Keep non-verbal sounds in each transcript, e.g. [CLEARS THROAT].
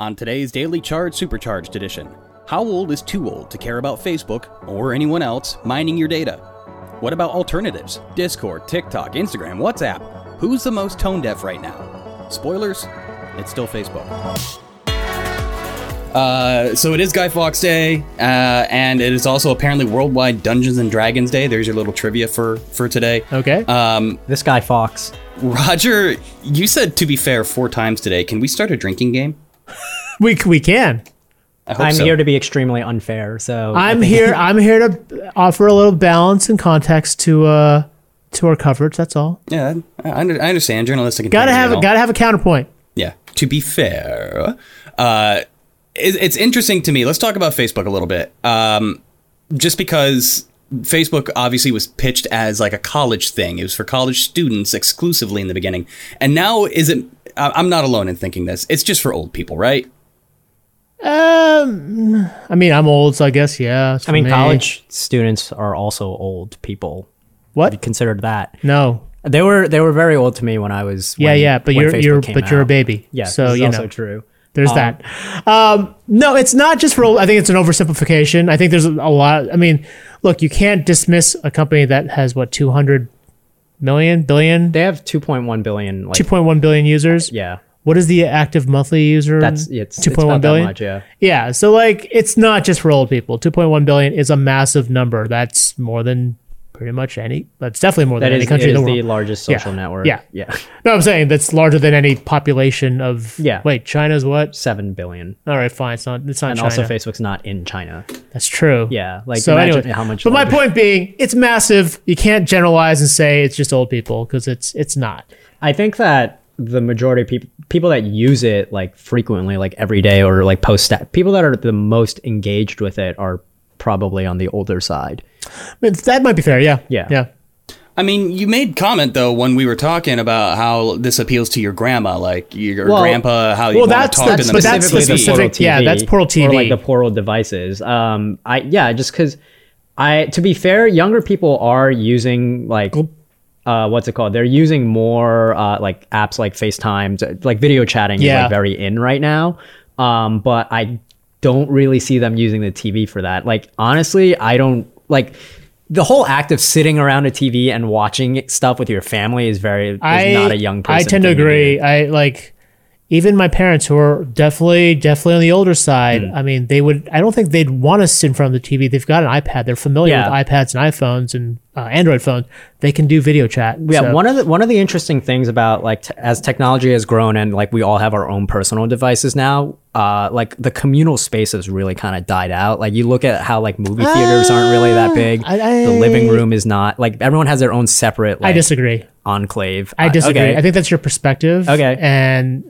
On today's Daily Charge Supercharged edition, how old is too old to care about Facebook or anyone else mining your data? What about alternatives? Discord, TikTok, Instagram, WhatsApp? Who's the most tone deaf right now? Spoilers, it's still Facebook. Uh, so it is Guy Fawkes Day, uh, and it is also apparently Worldwide Dungeons and Dragons Day. There's your little trivia for for today. Okay. Um, This guy Fox. Roger, you said to be fair four times today. Can we start a drinking game? [LAUGHS] we we can. I hope I'm so. here to be extremely unfair. So I I'm here. I'm here to offer a little balance and context to uh to our coverage. That's all. Yeah, I, under, I understand. Journalistic. Gotta have and all. gotta have a counterpoint. Yeah. To be fair, uh, it, it's interesting to me. Let's talk about Facebook a little bit. Um, just because Facebook obviously was pitched as like a college thing. It was for college students exclusively in the beginning, and now is it? I- I'm not alone in thinking this. It's just for old people, right? Um, I mean, I'm old, so I guess yeah. I mean, me. college students are also old people. What? You considered that? No. They were they were very old to me when I was. Yeah, when- yeah, but you're Facebook you're came but you're a baby. Yeah, So you also know, true. there's that. Um, no, it's not just for. I think it's an oversimplification. I think there's a lot. I mean, look, you can't dismiss a company that has what 200 million billion, They have 2.1 billion. Like, 2.1 billion users. yeah, What is the active monthly user? that's it's, it's about billion? That much, yeah. Yeah, so like it's not just for old people. 2.1 billion is a massive number. That's more than pretty much any. That's definitely more than That any is, country in is the the largest social Yeah. network. Yeah. yeah, [LAUGHS] no, I'm saying that's larger than any population of. Yeah. Wait, China's what? seven billion. All right, fine. It's not. It's not And China. also, Facebook's not in China. That's true. Yeah, like so imagine anyway, how much. But my point being, it's massive. You can't generalize and say it's just old people because it's it's not. I think that the majority of people people that use it like frequently, like every day or like post stat, people that are the most engaged with it are probably on the older side. I that might be fair. Yeah. Yeah. Yeah. I mean, you made comment though when we were talking about how this appeals to your grandma, like your Well- grandpa, how you well, want that's- to talk that's to them. specific- through that's the specific- portal yeah, that's portal TV, or like the portal devices. Um, I yeah, just because I to be fair, younger people are using like. Uh, what's it called? They're using more uh, like apps like FaceTime, to- like video chatting is Yeah. like very in right now. Um, but I don't really see them using the TV for that. Like honestly, I don't like the whole act of sitting around a TV and watching stuff with your family is very is I not a young person. I tend to agree. I like even my parents who are definitely definitely on the older side. Hmm. I mean, they would. I don't think they'd want to sit in front of the TV. They've got an iPad. They're familiar Yeah. with iPads and iPhones and uh, Android phones. They can do video chat. Yeah, So- one of the one of the interesting things about like t- as technology has grown and like we all have our own personal devices now, uh, like the communal space has really kind of died out. Like you look at how like movie theaters aren't really that big. I- I- the living room is not like everyone has their own separate I disagree. enclave. I Uh, disagree. okay. I think that's your perspective. Okay. And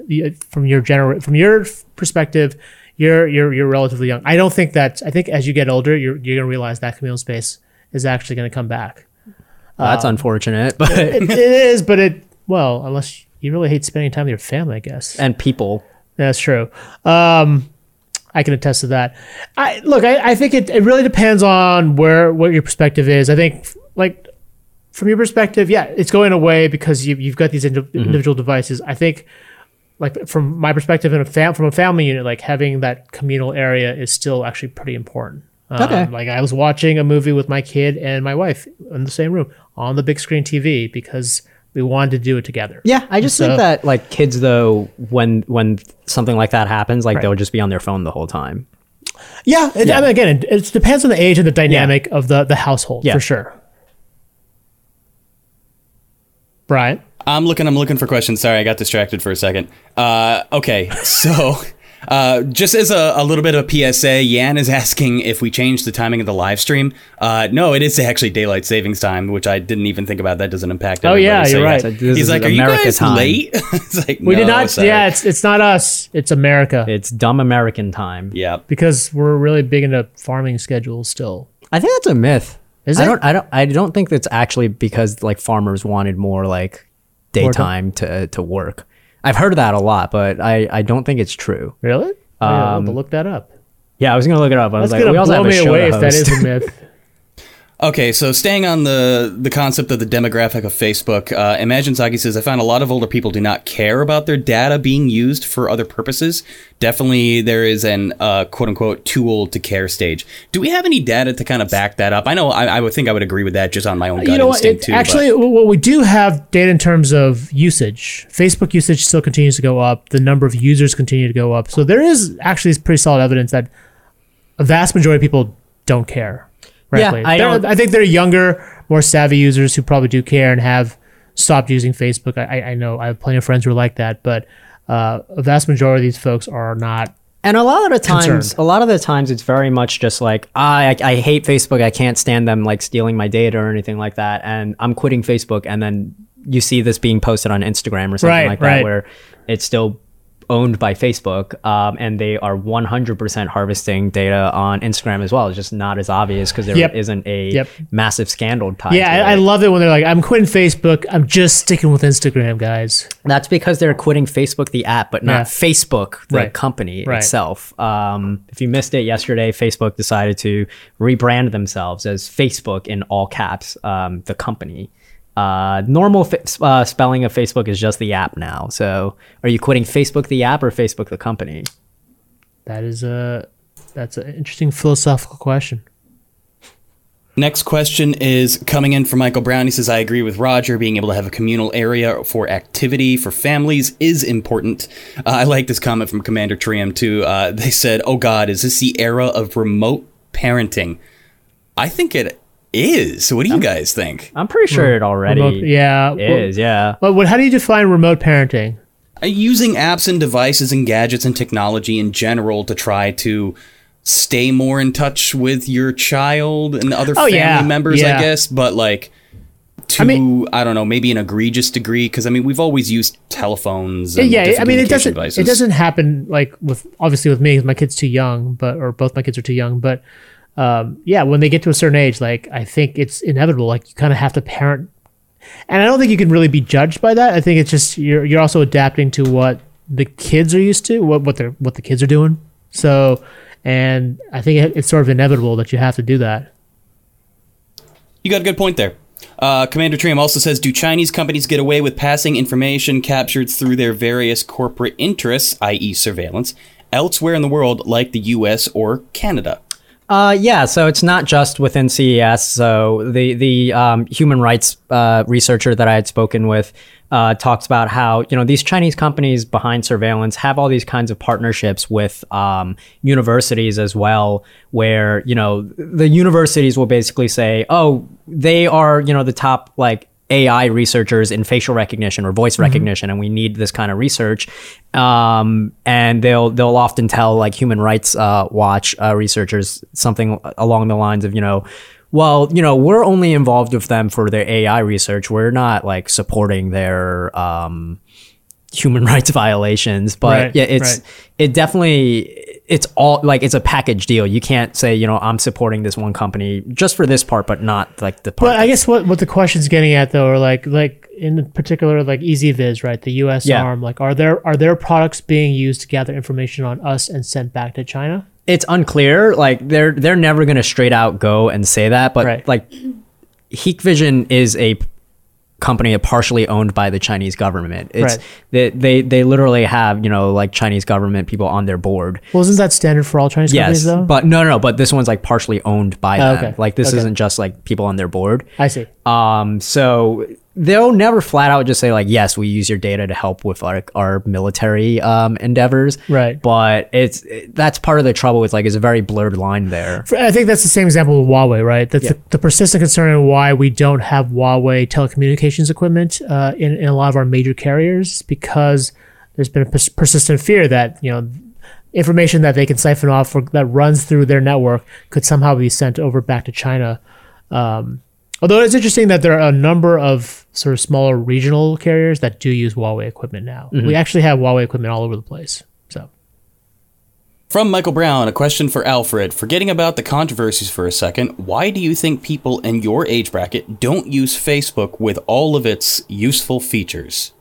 from your general from your perspective, you're you're you're relatively young. I don't think that. I think as you get older, you're you're gonna realize that communal space is actually gonna come back. That's unfortunate, but it, it is, but it well, unless you really hate spending time with your family, I guess. and people. That's true. Um, I can attest to that. I look. I, I think it, it really depends on where what your perspective is. I think like from your perspective, yeah, it's going away because you, you've got these indi- Mm-hmm. individual devices. I think like from my perspective in a fam- from a family unit, like having that communal area is still actually pretty important. Um, Okay. Like I was watching a movie with my kid and my wife in the same room on the big screen TV because we wanted to do it together. Yeah, I just So- think that like kids though, when when something like that happens, like Right. they'll just be on their phone the whole time. Yeah, it, I mean, again, it, it depends on the age and the dynamic of the the household Yeah. for sure. Brian, I'm looking. I'm looking for questions. Sorry, I got distracted for a second. Uh, okay, [LAUGHS] so uh, just as a, a little bit of a PSA, Yan is [LAUGHS] asking if we change the timing of the live stream. Uh, no, it is actually daylight savings time, which I didn't even think about. That doesn't impact. Oh, yeah, everybody. you're right. So this He's is like, "Are you guys time. late?" [LAUGHS] it's like, we no, did not. sorry. Yeah, it's it's not us. It's America It's dumb American time. yeah. because we're really big into farming schedules still. I think that's a myth. Is I it? don't. I don't. I don't think that's actually because like farmers wanted more like daytime to to work. I've heard that a lot, but I I don't think it's true. Really? Um, yeah, we'll have to look that up. Yeah, I was gonna look it up. I was That's like, we also blow have a me show away if that host. a myth. [LAUGHS] Okay, so staying on the the concept of the demographic of Facebook, uh, Imagine Saki says I find a lot of older people do not care about their data being used for other purposes. Definitely, there is an uh, quote unquote too old to care stage. Do we have any data to kind of back that up? I know I, I would think I would agree with that just on my own gut you know instinct It, too. actually, but- what we do have data in terms of usage. Facebook usage still continues to go up. The number of users continue to go up. So there is actually pretty solid evidence that a vast majority of people don't care. Yeah. I don't- I think they're younger, more savvy users who probably do care and have stopped using Facebook. I, I- I know I have plenty of friends who are like that, but uh, a vast majority of these folks are not. And a lot of the times, Concerned. a lot of the times, it's very much just like "Ah, I, I hate Facebook. I can't stand them like stealing my data or anything like that, and I'm quitting Facebook. And then you see this being posted on Instagram or something Right, like right. that, where it's still owned by Facebook, um, and they are 100% harvesting data on Instagram as well. It's just not as obvious because there Yep. not a Yep. massive scandal tied. Yeah, I, I love it when they're like, "I'm quitting Facebook. I'm just sticking with Instagram, guys." That's because they're quitting Facebook, the app, but not Yeah. Facebook, the Right. company Right. itself. Um, if you missed it yesterday, Facebook decided to rebrand themselves as Facebook in all caps, um, the company. Uh, normal fa- uh, spelling of Facebook is just the app now. So, are you quitting Facebook, the app, or Facebook, the company? That is a that's an interesting philosophical question. Next question is coming in from Michael Brown. He says, I agree with Roger. Being able to have a communal area for activity for families is important. Uh, I like this comment from Commander Trium, too. Uh, they said, Oh God, is this the era of remote parenting? I think it is. What do you guys think? I'm pretty sure it already Remote- yeah, is. Yeah. But what? How do you define remote parenting? Uh, Using apps and devices and gadgets and technology in general to try to stay more in touch with your child and other Oh, family yeah. members, Yeah. I guess. But like, to I, mean- don't know, maybe an egregious degree. Because I mean, we've always used telephones. And yeah, I mean, it doesn't Devices. it doesn't happen like with obviously with me 'cause my kid's too young, but or both my kids are too young. But um, yeah, when they get to a certain age, like I think it's inevitable. Like you kind of have to parent, and I don't think you can really be judged by that. I think it's just you're you're also adapting to what the kids are used to, what what they're what the kids are doing. So, and I think it, it's sort of inevitable that you have to do that. You got a good point there. Uh, Commander Trium also says, do Chinese companies get away with passing information captured through their various corporate interests, i.e., surveillance, elsewhere in the world, like the U.S. or Canada? Uh, yeah, so it's not just within CES. So the the um, human rights uh, researcher that I had spoken with uh, talks about how you know these Chinese companies behind surveillance have all these kinds of partnerships with um, universities as well, where you know the universities will basically say, oh, they are you know the top like AI researchers in facial recognition or voice recognition, and we need this kind of research. Um, and they'll they'll often tell like Human Rights uh, Watch uh, researchers something along the lines of you know. Well, you know, we're only involved with them for their AI research. We're not like supporting their um, human [LAUGHS] rights violations. But Right, yeah, it's right. it definitely it's all like it's a package deal. You can't say you know I'm supporting this one company just for this part, but not like the part. But I guess what, what the question's getting at though, are like like in particular like EZVIZ, right? The U.S. Yeah. arm. Like, are there are their products being used to gather information on us and sent back to China? it's unclear. Like they're they're never gonna straight out go and say that, but Right. like Hikvision is a company partially owned by the Chinese government. It's Right. they, they they literally have you know like Chinese government people on their board. Well, isn't that standard for all Chinese Yes, companies though? but no, no, no. But this one's like partially owned by Oh, them. okay. Like this Okay. isn't just like people on their board. I see. Um, so they'll never flat out just say like, yes, we use your data to help with our, our military um, endeavors. Right. But it's that's part of the trouble. It's like it's a very blurred line there. I think that's the same example with Huawei, right? That's Yeah. the, the persistent concern in why we don't have Huawei telecommunications equipment uh, in, in a lot of our major carriers because there's been a pers- persistent fear that you know information that they can siphon off or that runs through their network could somehow be sent over back to China. Um, although it's interesting that there are a number of sort of smaller regional carriers that do use Huawei equipment now. We actually have Huawei equipment all over the place. So. From Michael Brown, a question for Alfred. Forgetting about the controversies for a second, why do you think people in your age bracket don't use Facebook with all of its useful features?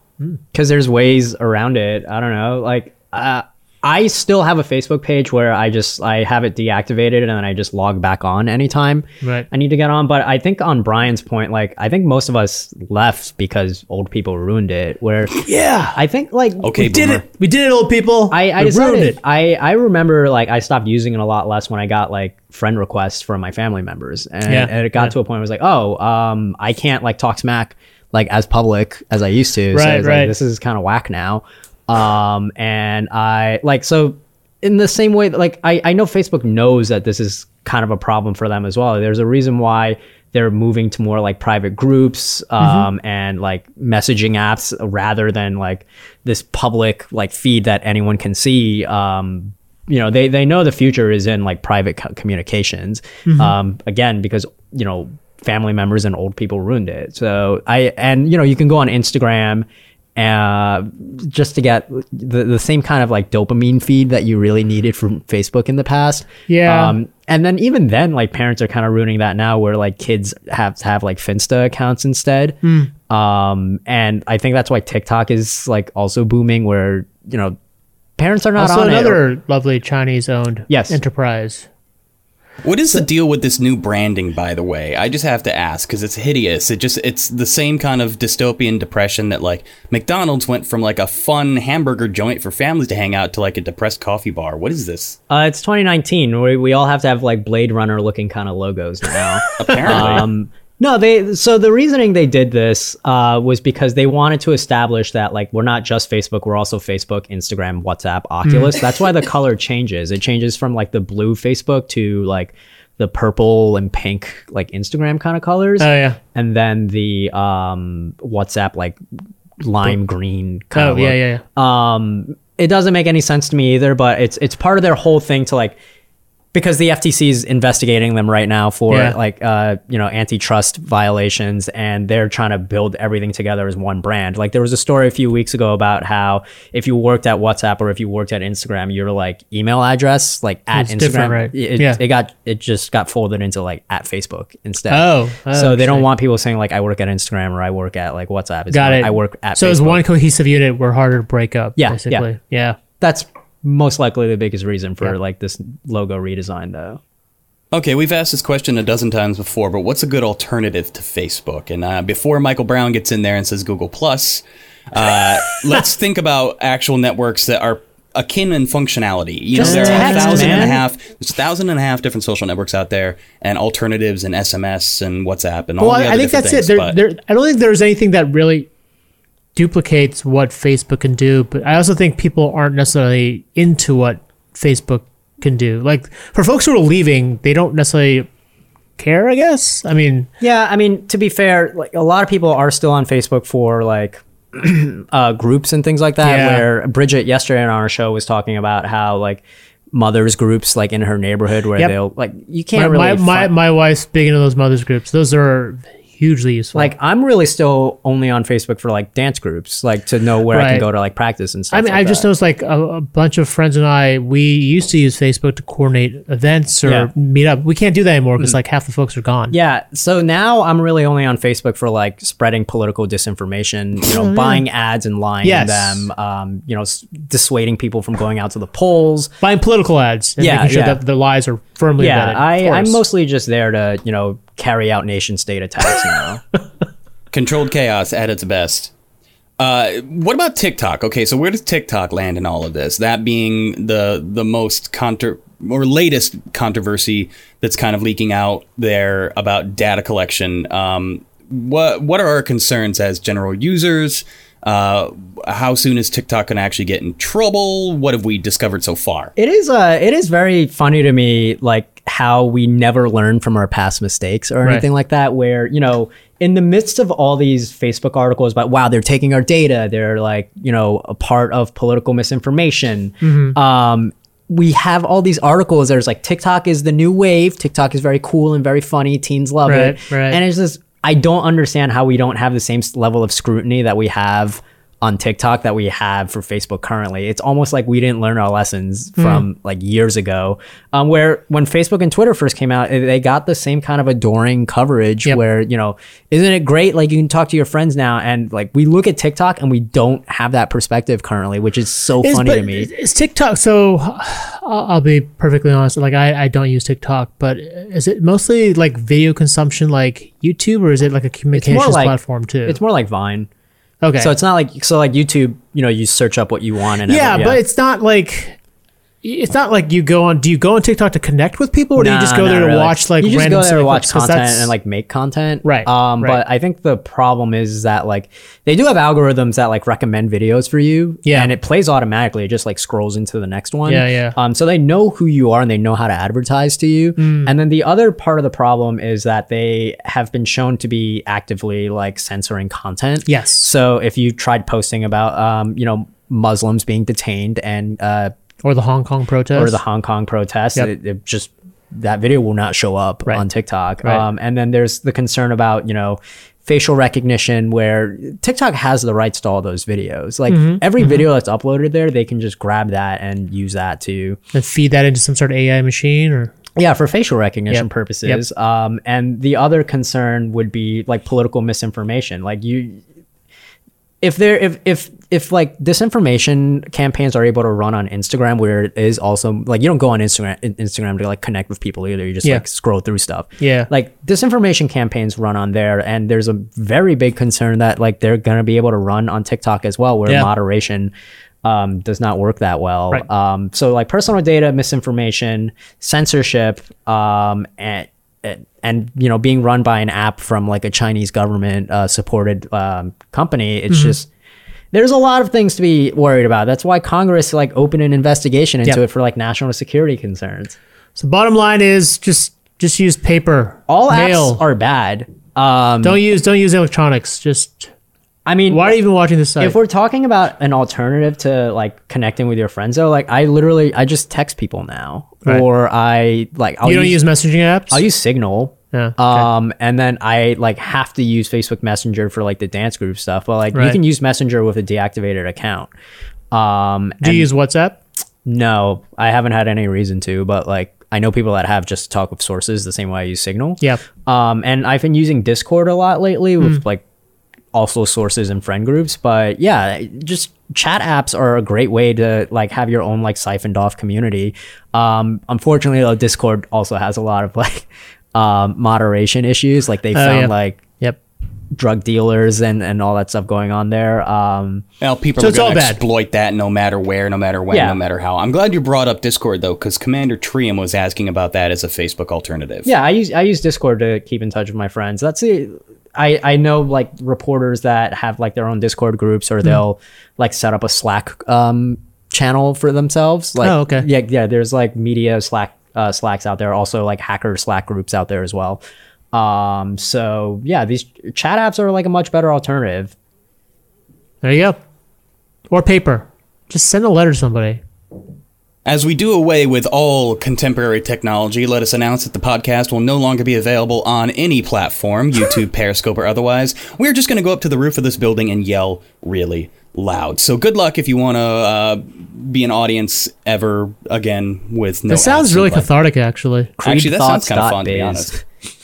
because there's ways around it. I don't know. Like, uh, I still have a Facebook page where I just I have it deactivated and then I just log back on anytime Right. I need to get on. But I think on Brian's point, like I think most of us left because old people ruined it. Where Yeah. I think like Okay, we did it. We did it, old people. I, I we ruined it. I, I remember like I stopped using it a lot less when I got like friend requests from my family members. And, Yeah, and it got yeah. to a point where I was like, oh, um, I can't like talk smack like as public as I used to. so Right, it's right. like this is kind of whack now. Um, and I like so in the same way that like I, I know Facebook knows that this is kind of a problem for them as well. There's a reason why they're moving to more like private groups um, and like messaging apps rather than like this public like feed that anyone can see. Um, you know, they they know the future is in like private co- communications. Um, again, because you know family members and old people ruined it. So I and you know you can go on Instagram uh, just to get the, the same kind of like dopamine feed that you really needed from Facebook in the past. Yeah. Um, and then even then, like parents are kind of ruining that now, where like kids have to have like Finsta accounts instead. Hmm. Um, and I think that's why TikTok is like also booming, where you know parents are not also on it. another lovely Chinese-owned Yes. enterprise. What is the deal with this new branding, by the way? I just have to ask because it's hideous. It just it's the same kind of dystopian depression that like McDonald's went from like a fun hamburger joint for families to hang out to like a depressed coffee bar. What is this? Uh, it's 2019. We, we all have to have like Blade Runner looking kind of logos now. [LAUGHS] Apparently. um, no, they. So the reasoning they did this uh, was because they wanted to establish that like we're not just Facebook, we're also Facebook, Instagram, WhatsApp, Oculus. [LAUGHS] That's why the color changes. It changes from like the blue Facebook to like the purple and pink like Instagram kind of colors. Oh yeah. and then the um, WhatsApp like lime green kind Oh of yeah, yeah, yeah. um it doesn't make any sense to me either but it's it's part of their whole thing to like because the FTC is investigating them right now for Yeah. like uh you know antitrust violations and they're trying to build everything together as one brand. Like there was a story a few weeks ago about how if you worked at WhatsApp or if you worked at Instagram, your like email address like at Instagram, right? it, Yeah. it got it just got folded into like at Facebook instead. Oh, oh, so they don't want people saying like I work at Instagram or I work at like WhatsApp. It's Got like, it. I work at So it's Facebook. one cohesive unit. We're harder to break up. Yeah, yeah. basically. Yeah. That's most likely the biggest reason for like this logo redesign though. Okay, we've asked this question a dozen times before, but what's a good alternative to Facebook? And uh, before Michael Brown gets in there and says Google Plus, uh, [LAUGHS] let's think about actual networks that are akin in functionality. You Just know, there are a text, thousand and a half, there's a thousand and a half different social networks out there, and alternatives and SMS and WhatsApp and all Well, the I, other I think that's things. it. There, there, I don't think there's anything that really duplicates what Facebook can do, but I also think people aren't necessarily into what Facebook can do. Like for folks who are leaving, they don't necessarily care. I guess. I mean, Yeah, I mean to be fair, like a lot of people are still on Facebook for like [CLEARS THROAT] uh, groups and things like that. Yeah. Where Bridget yesterday on our show was talking about how like mothers groups like in her neighborhood where Yep. they'll like you can't really my, my, my wife's big into those mothers groups. Those are hugely useful. like I'm really still only on Facebook for like dance groups, like to know where I can go to like practice and stuff. I mean, like I just noticed like a, a bunch of friends and I, we used to use Facebook to coordinate events or Yeah. meet up. We can't do that anymore because like half the folks are gone. Yeah, so now I'm really only on Facebook for like spreading political disinformation, you know, [LAUGHS] buying ads and lying Yes. them, um, you know, s- dissuading people from going out to the polls. Buying political ads and Yeah, making sure yeah. that the lies are firmly Yeah, vetted. I, I'm mostly just there to, you know, carry out nation state attacks now. [LAUGHS] Controlled chaos at its best. Uh, what about TikTok? Okay, so where does TikTok land in all of this? That being the the most contra- or latest controversy that's kind of leaking out there about data collection. Um, what what are our concerns as general users? Uh, how soon is TikTok going to actually get in trouble? What have we discovered so far? It is uh it is very funny to me like how we never learn from our past mistakes or Right. anything like that where you know in the midst of all these Facebook articles about wow they're taking our data they're like you know a part of political misinformation Mm-hmm. um we have all these articles there's like TikTok is the new wave TikTok is very cool and very funny teens love Right, it right. and it's just I don't understand how we don't have the same level of scrutiny that we have on TikTok that we have for Facebook currently. It's almost like we didn't learn our lessons from like years ago. Um, where when Facebook and Twitter first came out, they got the same kind of adoring coverage Yep. where, you know, isn't it great? Like you can talk to your friends now. And like we look at TikTok and we don't have that perspective currently, which is so Is- funny to me. Is TikTok so? I'll, I'll be perfectly honest. Like I, I don't use TikTok, but is it mostly like video consumption, like YouTube, or is it like a communications like- platform too? It's more like Vine. Okay. So it's not like so like YouTube, you know, you search up what you want and yeah, every- but it's not like. It's not like you go on. Do you go on TikTok to connect with people, or do you just go there to really. watch like you just random go there to watch content and like make content Right, um right. but i think the problem is that like they do have algorithms that like recommend videos for you Yeah. and it plays automatically it just like scrolls into the next one Yeah, yeah. um so they know who you are and they know how to advertise to you Mm. and then the other part of the problem is that they have been shown to be actively like censoring content Yes. so if you tried posting about um you know muslims being detained and uh or the Hong Kong protest, or the Hong Kong protests. Yep. It, it just that video will not show up Right. on TikTok. Right. Um, and then there's the concern about you know facial recognition, where TikTok has the rights to all those videos. Like Mm-hmm. every video that's uploaded there, they can just grab that and use that to and feed that into some sort of AI machine, or yeah for facial recognition Yep. purposes. Um, and the other concern would be like political misinformation. Like you. If there, if if if like disinformation campaigns are able to run on Instagram, where it is also like you don't go on Instagram Instagram to like connect with people either. You just Yeah. like scroll through stuff. Yeah. Like disinformation campaigns run on there, and there's a very big concern that like they're gonna be able to run on TikTok as well, where Yeah. moderation um, does not work that well. Right. Um, so like personal data misinformation, censorship, um, and and- you know being run by an app from like a Chinese government uh, supported um, company, it's Mm-hmm. just there's a lot of things to be worried about. That's why Congress like opened an investigation into Yep. it for like national security concerns. so. Bottom line is just just use paper. All mail. apps are bad. Um, don't use don't use electronics. Just I mean, why are you even watching this site? if we're talking about an alternative to like connecting with your friends though like i literally i just text people now Right. or i like I'll you don't use, messaging apps. i'll use signal Yeah, okay. um and then i like have to use facebook messenger for like the dance group stuff but like you can use messenger with a deactivated account um Do you use WhatsApp? no i haven't had any reason to but like i know people that have just to talk with sources the same way i use signal Yeah. um, and I've been using Discord a lot lately with like also sources and friend groups. But yeah, just chat apps are a great way to like have your own like siphoned off community. Um, unfortunately, though, Discord also has a lot of like um, moderation issues. Like they found Oh, yeah. like Yep. drug dealers and and all that stuff going on there. Um, Well, people So are it's all going to bad. exploit that no matter where, no matter when, Yeah. no matter how. I'm glad you brought up Discord though, because Commander Trium was asking about that as a Facebook alternative. Yeah, I use I use Discord to keep in touch with my friends. That's the I I know like reporters that have like their own Discord groups Hmm. or they'll like set up a Slack um channel for themselves. Like Oh, okay. Yeah, yeah, there's like media Slack uh Slacks out there, also like hacker Slack groups out there as well. Um so yeah, these chat apps are like a much better alternative. There you go. Or paper. Just send a letter to somebody. As we do away with all contemporary technology, let us announce that the podcast will no longer be available on any platform, [LAUGHS] YouTube, Periscope, or otherwise. We're just going to go up to the roof of this building and yell really loud. So good luck if you want to uh, be an audience ever again with no. That sounds really and, cathartic, actually. Actually, that sounds kind of fun, to be honest. [LAUGHS]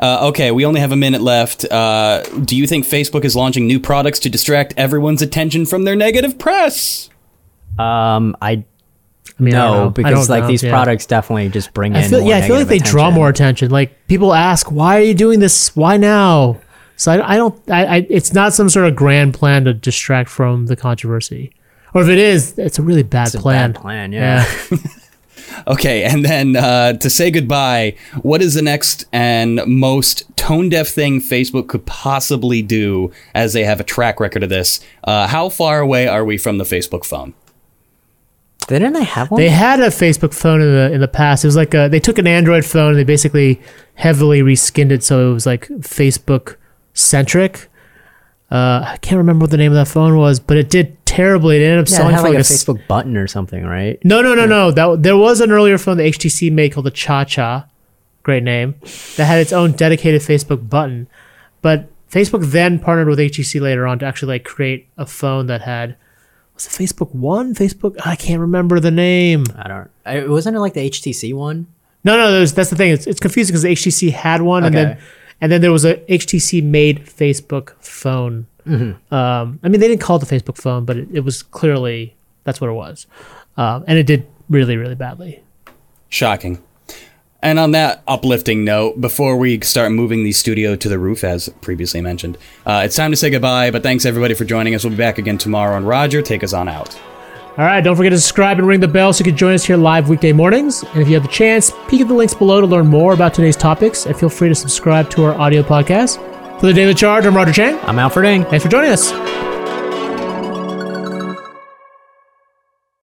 Uh, okay, we only have a minute left. Uh, do you think Facebook is launching new products to distract everyone's attention from their negative press? Um I I mean, I don't know. no, I because don't like know, these yeah. products definitely just bring in I feel more yeah, I feel like negative they draw more attention. Like people ask, "Why are you doing this? Why now?" So I, I don't. I, I it's not some sort of grand plan to distract from the controversy, or if it is, it's a really bad It's a plan. bad plan, yeah. [LAUGHS] Okay, and then uh, to say goodbye, what is the next and most tone deaf thing Facebook could possibly do as they have a track record of this? Uh, how far away are we from the Facebook phone? Didn't they have one? They had a Facebook phone in the in the past. It was like a, they took an Android phone and they basically heavily reskinned it so it was like Facebook centric. Uh, I can't remember what the name of that phone was, but it did terribly. It ended up yeah, it selling had for like a like a s- Facebook button or something, right? No, no, no, no. That there was an earlier phone the HTC made called the ChaCha, great name, that had its own dedicated Facebook button. But Facebook then partnered with HTC later on to actually like create a phone that had was it Facebook One? Facebook? I can't remember the name. I don't. I, wasn't it like the HTC one? No, no, that's the thing. It's, it's confusing because HTC had one, and then and then there was a HTC made Facebook phone. Um, I mean, they didn't call it the Facebook phone, but it, it was clearly that's what it was, um, and it did really, really badly. Shocking. And on that uplifting note, before we start moving the studio to the roof, as previously mentioned, uh, it's time to say goodbye. But thanks everybody for joining us. We'll be back again tomorrow. And Roger, take us on out. All right, don't forget to subscribe and ring the bell so you can join us here live weekday mornings. And if you have the chance, peek at the links below to learn more about today's topics, and feel free to subscribe to our audio podcast. For the Daily Charge, I'm Roger Cheng. I'm Alfred Ng. Thanks for joining us.